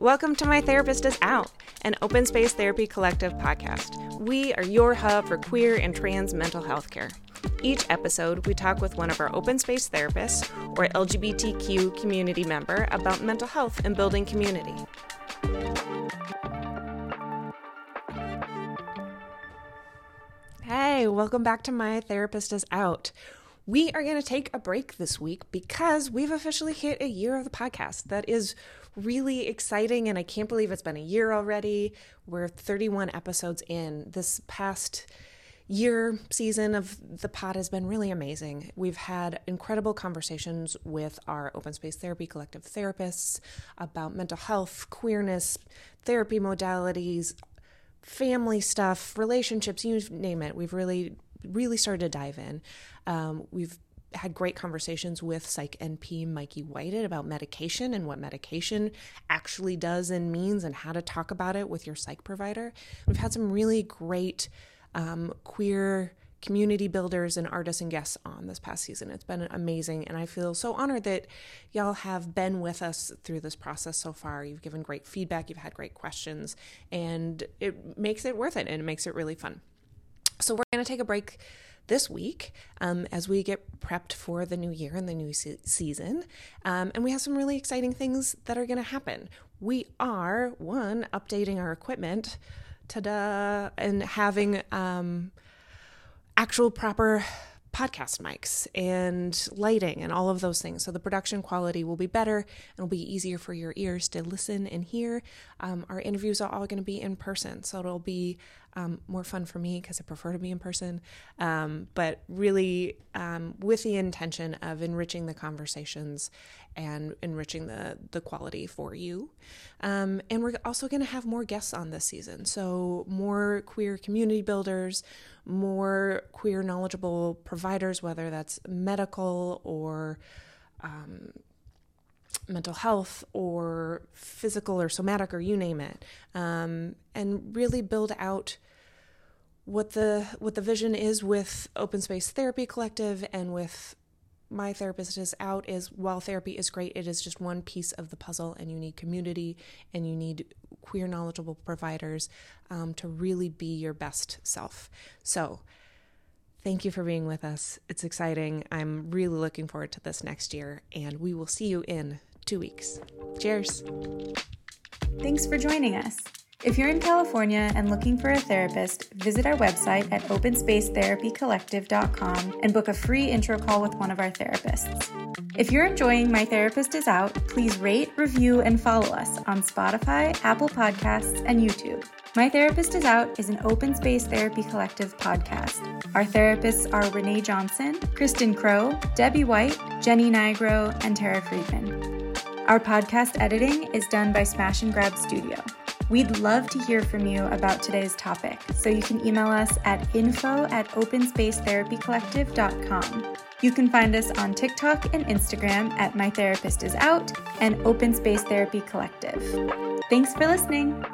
Welcome to My Therapist is Out, an open space therapy collective podcast. We are your hub for queer and trans mental health care. Each episode, we talk with one of our open space therapists or LGBTQ community member about mental health and building community. Hey, welcome back to My Therapist is Out. We are going to take a break this week because we've officially hit a year of the podcast. That is really exciting, and I can't believe it's been a year already. We're 31 episodes in. This past year season of the pod has been really amazing. We've had incredible conversations with our open space therapy collective therapists about mental health, queerness, therapy modalities, family stuff, relationships, you name it. We've really, really started to dive in. Um, we've had great conversations with Psych NP Mikey Whyted about medication and what medication actually does and means and how to talk about it with your psych provider. We've had some really great um, queer community builders and artists and guests on this past season. It's been amazing, and I feel so honored that y'all have been with us through this process so far. You've given great feedback, you've had great questions, and it makes it worth it and it makes it really fun. So, we're going to take a break this week um, as we get prepped for the new year and the new se- season. Um, and we have some really exciting things that are going to happen. We are, one, updating our equipment, ta da, and having um, actual proper podcast mics and lighting and all of those things. So the production quality will be better and it'll be easier for your ears to listen and hear. Um, our interviews are all going to be in person, so it'll be um, more fun for me because I prefer to be in person. Um, but really, um, with the intention of enriching the conversations and enriching the the quality for you. Um, and we're also going to have more guests on this season, so more queer community builders, more queer knowledgeable providers, whether that's medical or um, mental health or physical or somatic or you name it, um, and really build out what the what the vision is with Open Space Therapy Collective and with my therapist is out is while therapy is great, it is just one piece of the puzzle, and you need community and you need queer knowledgeable providers um, to really be your best self. So, thank you for being with us. It's exciting. I'm really looking forward to this next year, and we will see you in two weeks. Cheers. Thanks for joining us. If you're in California and looking for a therapist, visit our website at openspacetherapycollective.com and book a free intro call with one of our therapists. If you're enjoying My Therapist is Out, please rate, review, and follow us on Spotify, Apple Podcasts, and YouTube. My Therapist is Out is an open space therapy collective podcast. Our therapists are Renee Johnson, Kristen Crowe, Debbie Whyte, Jenny Nigro, and Terra Friedman. Our podcast editing is done by Smash and Grab Studio. We'd love to hear from you about today's topic, so you can email us at info at openspacetherapycollective.com. You can find us on TikTok and Instagram at My Therapist Is Out and Open Space Therapy Collective. Thanks for listening.